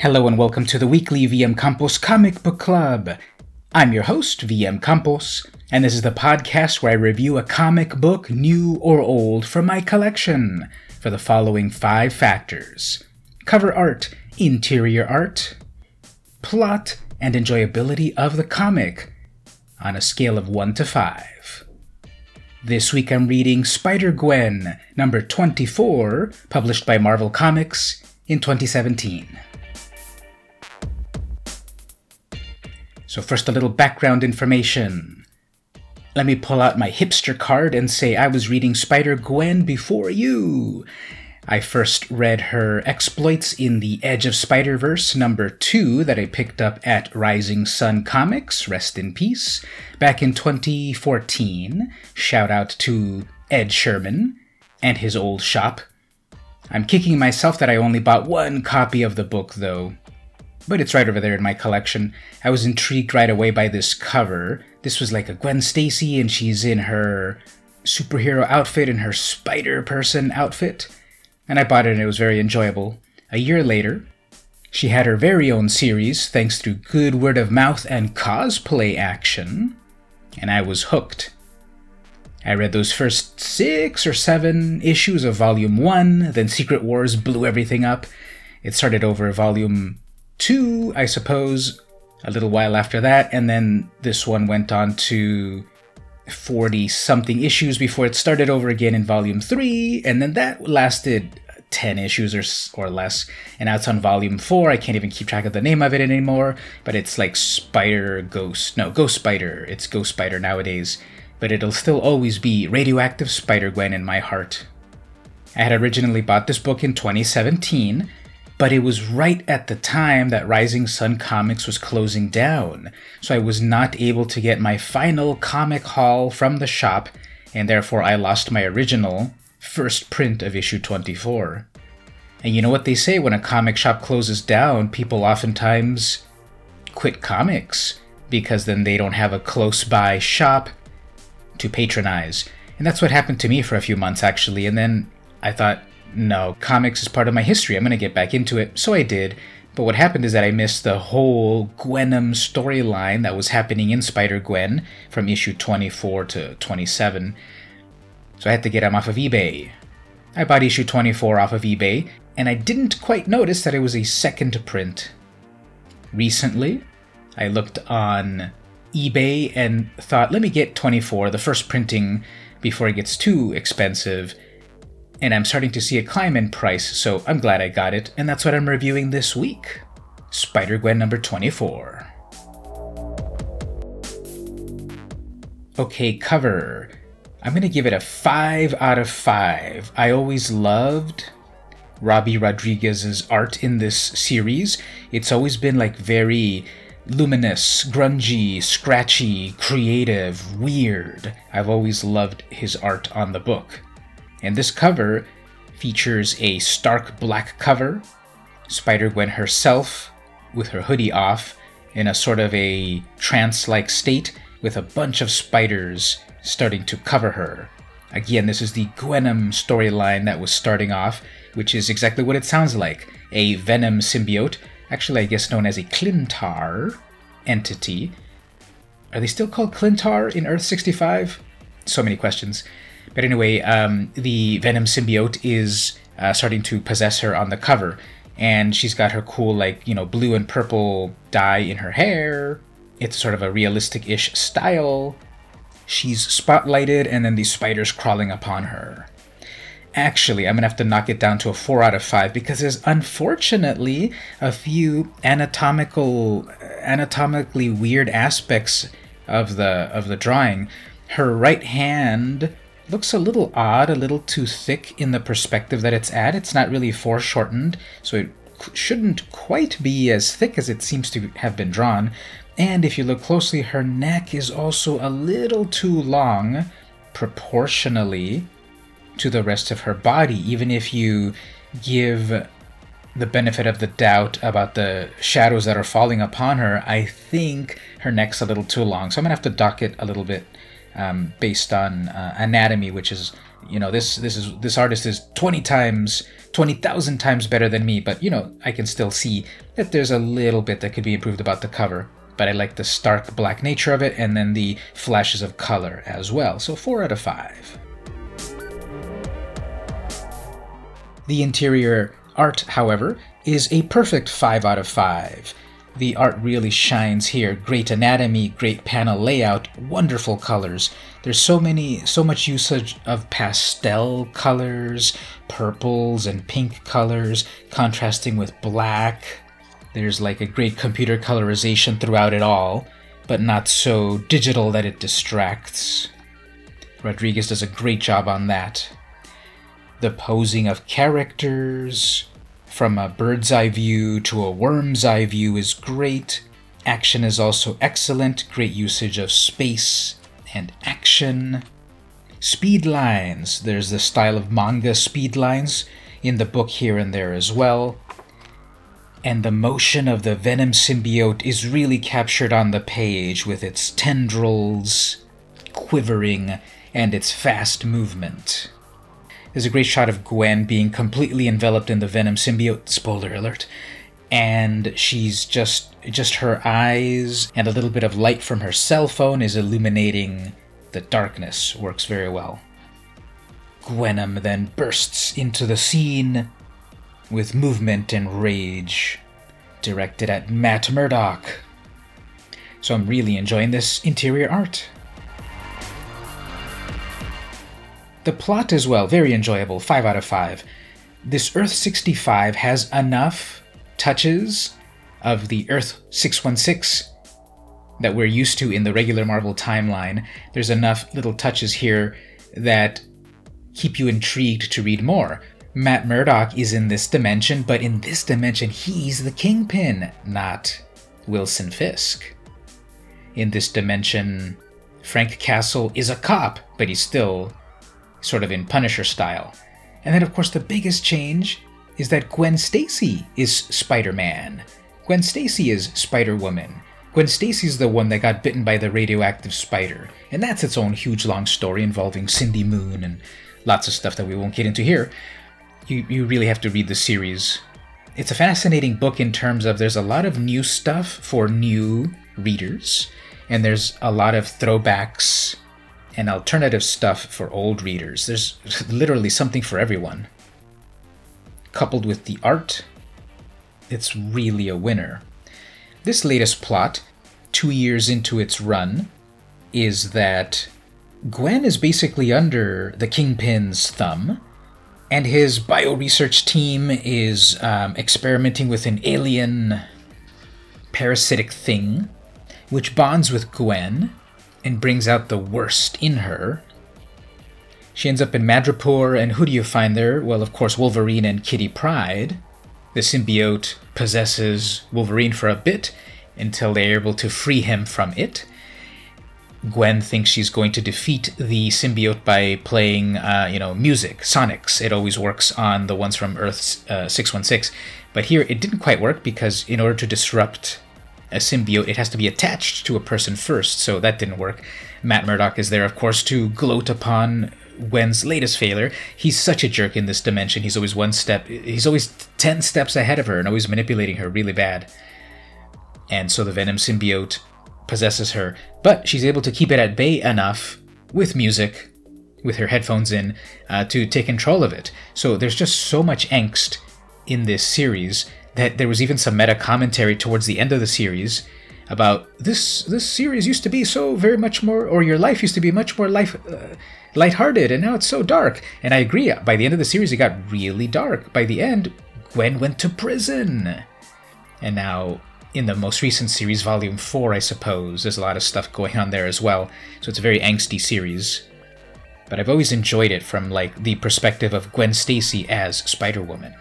Hello and welcome to the weekly VM Campos Comic Book Club. I'm your host, VM Campos, and this is the podcast where I review a comic book, new or old, from my collection for the following five factors cover art, interior art, plot, and enjoyability of the comic on a scale of 1 to 5. This week I'm reading Spider Gwen, number 24, published by Marvel Comics in 2017. So, first, a little background information. Let me pull out my hipster card and say I was reading Spider Gwen before you. I first read her exploits in the Edge of Spider Verse number 2 that I picked up at Rising Sun Comics, rest in peace, back in 2014. Shout out to Ed Sherman and his old shop. I'm kicking myself that I only bought one copy of the book, though but it's right over there in my collection. I was intrigued right away by this cover. This was like a Gwen Stacy, and she's in her superhero outfit and her spider person outfit. And I bought it, and it was very enjoyable. A year later, she had her very own series thanks to good word of mouth and cosplay action, and I was hooked. I read those first six or seven issues of Volume 1, then Secret Wars blew everything up. It started over Volume two, I suppose, a little while after that, and then this one went on to 40 something issues before it started over again in volume 3, and then that lasted 10 issues or, or less, and now it's on volume 4. I can't even keep track of the name of it anymore, but it's like Spider Ghost. No, Ghost Spider. It's Ghost Spider nowadays, but it'll still always be Radioactive Spider Gwen in my heart. I had originally bought this book in 2017, but it was right at the time that Rising Sun Comics was closing down, so I was not able to get my final comic haul from the shop, and therefore I lost my original first print of issue 24. And you know what they say when a comic shop closes down, people oftentimes quit comics because then they don't have a close by shop to patronize. And that's what happened to me for a few months actually, and then I thought, no, comics is part of my history. I'm going to get back into it. So I did. But what happened is that I missed the whole Gwenom storyline that was happening in Spider Gwen from issue 24 to 27. So I had to get them off of eBay. I bought issue 24 off of eBay, and I didn't quite notice that it was a second print. Recently, I looked on eBay and thought, let me get 24, the first printing, before it gets too expensive and I'm starting to see a climb in price, so I'm glad I got it, and that's what I'm reviewing this week Spider Gwen number 24. Okay, cover. I'm gonna give it a 5 out of 5. I always loved Robbi Rodriguez's art in this series. It's always been like very luminous, grungy, scratchy, creative, weird. I've always loved his art on the book. And this cover features a stark black cover, Spider Gwen herself with her hoodie off in a sort of a trance like state with a bunch of spiders starting to cover her. Again, this is the Gwenom storyline that was starting off, which is exactly what it sounds like a Venom symbiote, actually, I guess known as a Klyntar entity. Are they still called Klyntar in Earth 65? So many questions. But anyway, um, the Venom symbiote is uh, starting to possess her on the cover, and she's got her cool, like, you know, blue and purple dye in her hair. It's sort of a realistic ish style. She's spotlighted, and then these spiders crawling upon her. Actually, I'm gonna have to knock it down to a 4 out of 5 because there's unfortunately a few anatomical anatomically weird aspects of the of the drawing. Her right hand looks a little odd, a little too thick in the perspective that it's at. It's not really foreshortened, so it shouldn't quite be as thick as it seems to have been drawn. And if you look closely, her neck is also a little too long proportionally to the rest of her body, even if you give the benefit of the doubt about the shadows that are falling upon her, I think her neck's a little too long. So I'm gonna have to dock it a little bit um, based on uh, anatomy, which is you know this this is this artist is 20 times 20,000 times better than me, but you know, I can still see that there's a little bit that could be improved about the cover. But I like the stark black nature of it and then the flashes of color as well. So 4 out of 5. The interior art, however, is a perfect 5 out of 5. The art really shines here. Great anatomy, great panel layout, wonderful colors. There's so many, so much usage of pastel colors, purples and pink colors, contrasting with black. There's like a great computer colorization throughout it all, but not so digital that it distracts. Rodriguez does a great job on that the posing of characters from a bird's eye view to a worm's eye view is great. Action is also excellent, great usage of space and action. Speed lines, there's the style of manga speed lines in the book here and there as well. And the motion of the Venom symbiote is really captured on the page with its tendrils quivering and its fast movement. There's a great shot of Gwen being completely enveloped in the Venom symbiote. Spoiler alert. And she's just just her eyes and a little bit of light from her cell phone is illuminating the darkness. Works very well. Gwenom then bursts into the scene with movement and rage, directed at Matt Murdock. So I'm really enjoying this interior art. The plot as well, very enjoyable, 5 out of 5. This Earth 65 has enough touches of the Earth 616 that we're used to in the regular Marvel timeline. There's enough little touches here that keep you intrigued to read more. Matt Murdock is in this dimension, but in this dimension, he's the Kingpin, not Wilson Fisk. In this dimension, Frank Castle is a cop, but he's still sort of in Punisher style. And then, of course, the biggest change is that Gwen Stacy is Spider Man. Gwen Stacy is Spider Woman. Gwen Stacy's the one that got bitten by the radioactive spider, and that's its own huge long story involving Cindy Moon and lots of stuff that we won't get into here. You, you really have to read the series. It's a fascinating book in terms of there's a lot of new stuff for new readers, and there's a lot of throwbacks and alternative stuff for old readers. There's literally something for everyone. Coupled with the art, it's really a winner. This latest plot, two years into its run, is that Gwen is basically under the Kingpin's thumb, and his bioresearch team is um, experimenting with an alien parasitic thing, which bonds with Gwen and brings out the worst in her. She ends up in Madripoor, and who do you find there? Well, of course, Wolverine and Kitty Pryde. The symbiote possesses Wolverine for a bit until they're able to free him from it. Gwen thinks she's going to defeat the symbiote by playing, uh, you know, music, sonics. It always works on the ones from Earth uh, 616. But here it didn't quite work because in order to disrupt a symbiote, it has to be attached to a person first, so that didn't work. Matt Murdock is there, of course, to gloat upon Gwen's latest failure. He's such a jerk in this dimension. He's always one step, he's always 10 steps ahead of her and always manipulating her really bad. And so the Venom symbiote possesses her, but she's able to keep it at bay enough with music, with her headphones in, uh, to take control of it. So there's just so much angst in this series that there was even some meta commentary towards the end of the series about this this series used to be so very much more or your life used to be much more life uh, lighthearted and now it's so dark. And i agree by the end of the series it got really dark. By the end gwen went to prison. And now in the most recent series volume 4 i suppose there's a lot of stuff going on there as well. So it's a very angsty series. But i've always enjoyed it from like the perspective of gwen stacy as spider-woman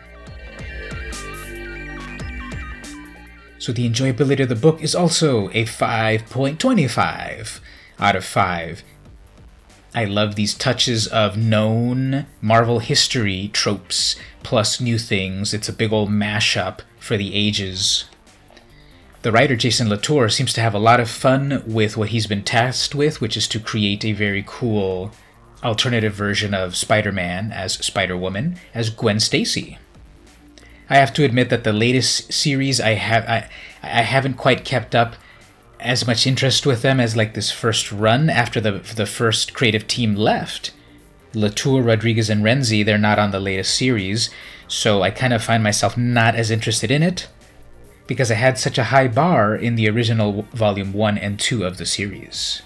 So the enjoyability of the book is also a 5.25 out of 5. I love these touches of known Marvel history tropes plus new things. It's a big old mashup for the ages. The writer Jason Latour seems to have a lot of fun with what he's been tasked with, which is to create a very cool alternative version of Spider Man as Spider Woman as Gwen Stacy. I have to admit that the latest series I have I I haven't quite kept up as much interest with them as like this first run after the the first creative team left. Latour, Rodriguez, and Renzi, they're not on the latest series, so I kind of find myself not as interested in it because I had such a high bar in the original volume 1 and 2 of the series.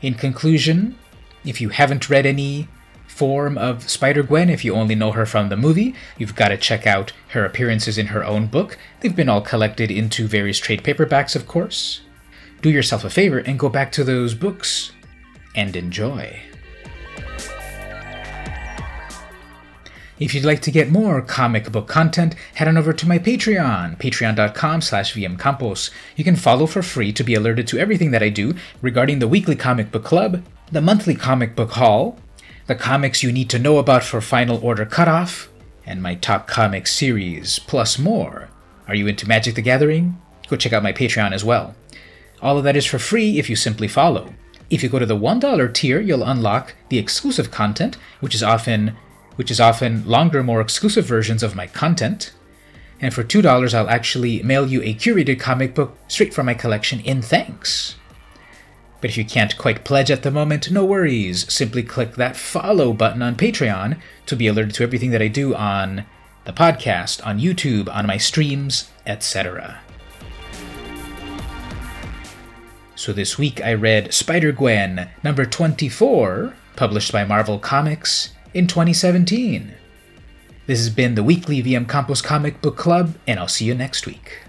In conclusion, if you haven't read any form of Spider Gwen, if you only know her from the movie, you've got to check out her appearances in her own book. They've been all collected into various trade paperbacks, of course. Do yourself a favor and go back to those books and enjoy. If you'd like to get more comic book content, head on over to my Patreon, patreon.com slash vmcampos. You can follow for free to be alerted to everything that I do regarding the weekly comic book club, the monthly comic book haul, the comics you need to know about for Final Order Cutoff, and my top comic series, plus more. Are you into Magic the Gathering? Go check out my Patreon as well. All of that is for free if you simply follow. If you go to the $1 tier, you'll unlock the exclusive content, which is often which is often longer, more exclusive versions of my content. And for $2, I'll actually mail you a curated comic book straight from my collection in thanks. But if you can't quite pledge at the moment, no worries. Simply click that follow button on Patreon to be alerted to everything that I do on the podcast, on YouTube, on my streams, etc. So this week I read Spider Gwen number 24, published by Marvel Comics in 2017. This has been the weekly VM Campos Comic Book Club, and I'll see you next week.